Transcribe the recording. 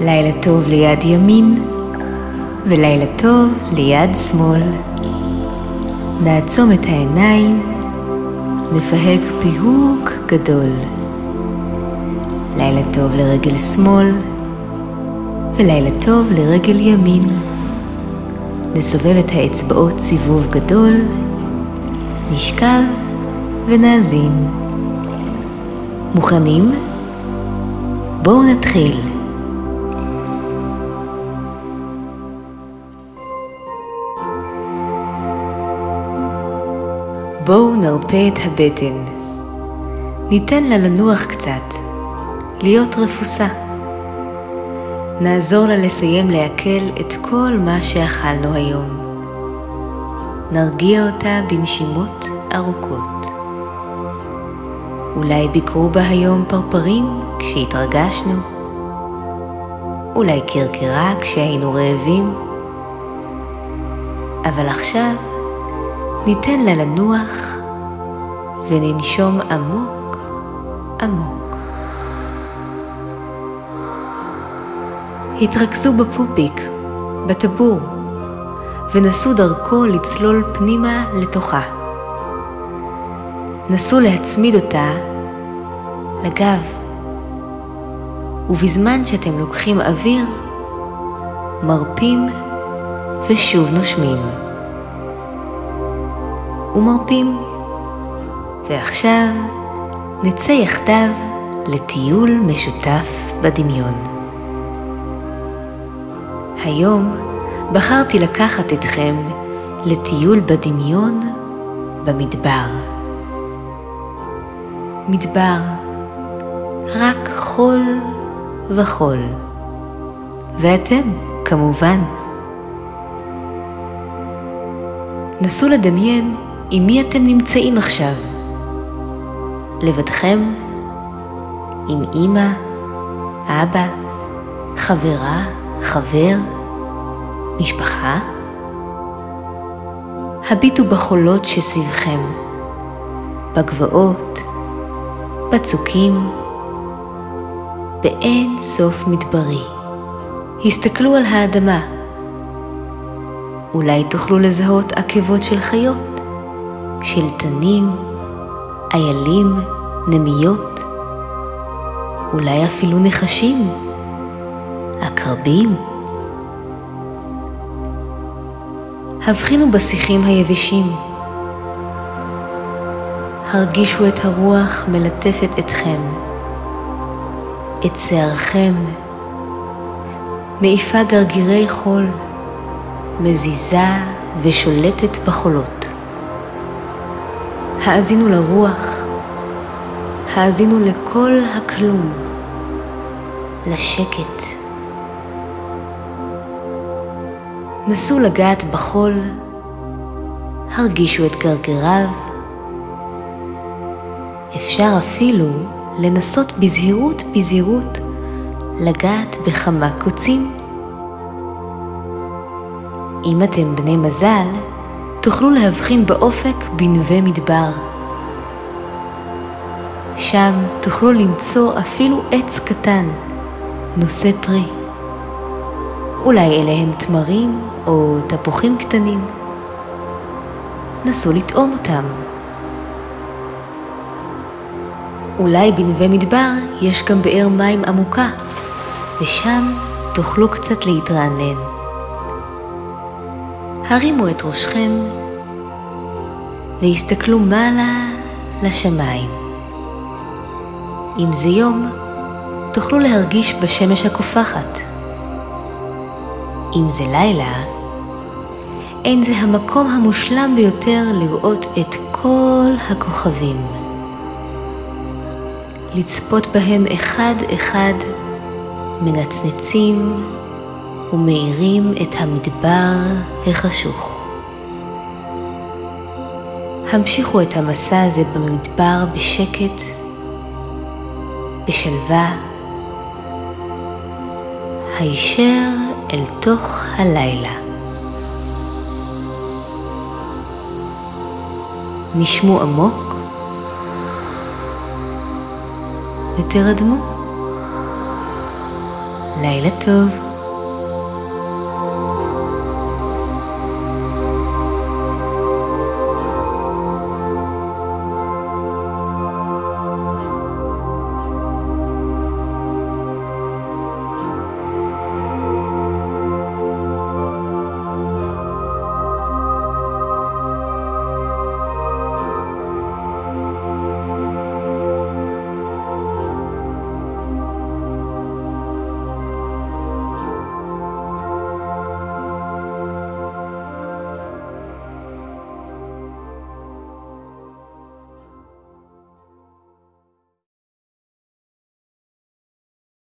לילה טוב ליד ימין ולילה טוב ליד שמאל. נעצום את העיניים, נפהק פיהוק גדול. לילה טוב לרגל שמאל ולילה טוב לרגל ימין. נסובב את האצבעות סיבוב גדול, נשכב ונאזין. מוכנים? בואו נתחיל. בואו נרפה את הבטן. ניתן לה לנוח קצת, להיות רפוסה. נעזור לה לסיים לעכל את כל מה שאכלנו היום. נרגיע אותה בנשימות ארוכות. אולי ביקרו בה היום פרפרים כשהתרגשנו? אולי קרקרה כשהיינו רעבים? אבל עכשיו ניתן לה לנוח וננשום עמוק עמוק. התרכזו בפופיק, בטבור, ונסו דרכו לצלול פנימה לתוכה. נסו להצמיד אותה לגב, ובזמן שאתם לוקחים אוויר, מרפים ושוב נושמים. ומרפים. ועכשיו נצא יחדיו לטיול משותף בדמיון. היום בחרתי לקחת אתכם לטיול בדמיון במדבר. מדבר, רק חול וחול. ואתם, כמובן. נסו לדמיין עם מי אתם נמצאים עכשיו? לבדכם? עם אמא? אבא? חברה? חבר? משפחה? הביטו בחולות שסביבכם, בגבעות, בצוקים, באין סוף מדברי. הסתכלו על האדמה. אולי תוכלו לזהות עקבות של חיות. של תנים, איילים, נמיות, אולי אפילו נחשים, עקרבים. הבחינו בשיחים היבשים. הרגישו את הרוח מלטפת אתכם, את שערכם, מעיפה גרגירי חול, מזיזה ושולטת בחולות. האזינו לרוח, האזינו לכל הכלום, לשקט. נסו לגעת בחול, הרגישו את גרגריו. אפשר אפילו לנסות בזהירות בזהירות לגעת בכמה קוצים. אם אתם בני מזל, תוכלו להבחין באופק בנווה מדבר. שם תוכלו למצוא אפילו עץ קטן, נושא פרי. אולי אלה הם תמרים או תפוחים קטנים. נסו לטעום אותם. אולי בנווה מדבר יש גם באר מים עמוקה, ושם תוכלו קצת להתרענן. הרימו את ראשכם והסתכלו מעלה לשמיים. אם זה יום, תוכלו להרגיש בשמש הקופחת. אם זה לילה, אין זה המקום המושלם ביותר לראות את כל הכוכבים. לצפות בהם אחד-אחד מנצנצים ומאירים את המדבר החשוך. המשיכו את המסע הזה במדבר בשקט, בשלווה, הישר אל תוך הלילה. נשמו עמוק ותרדמו. לילה טוב.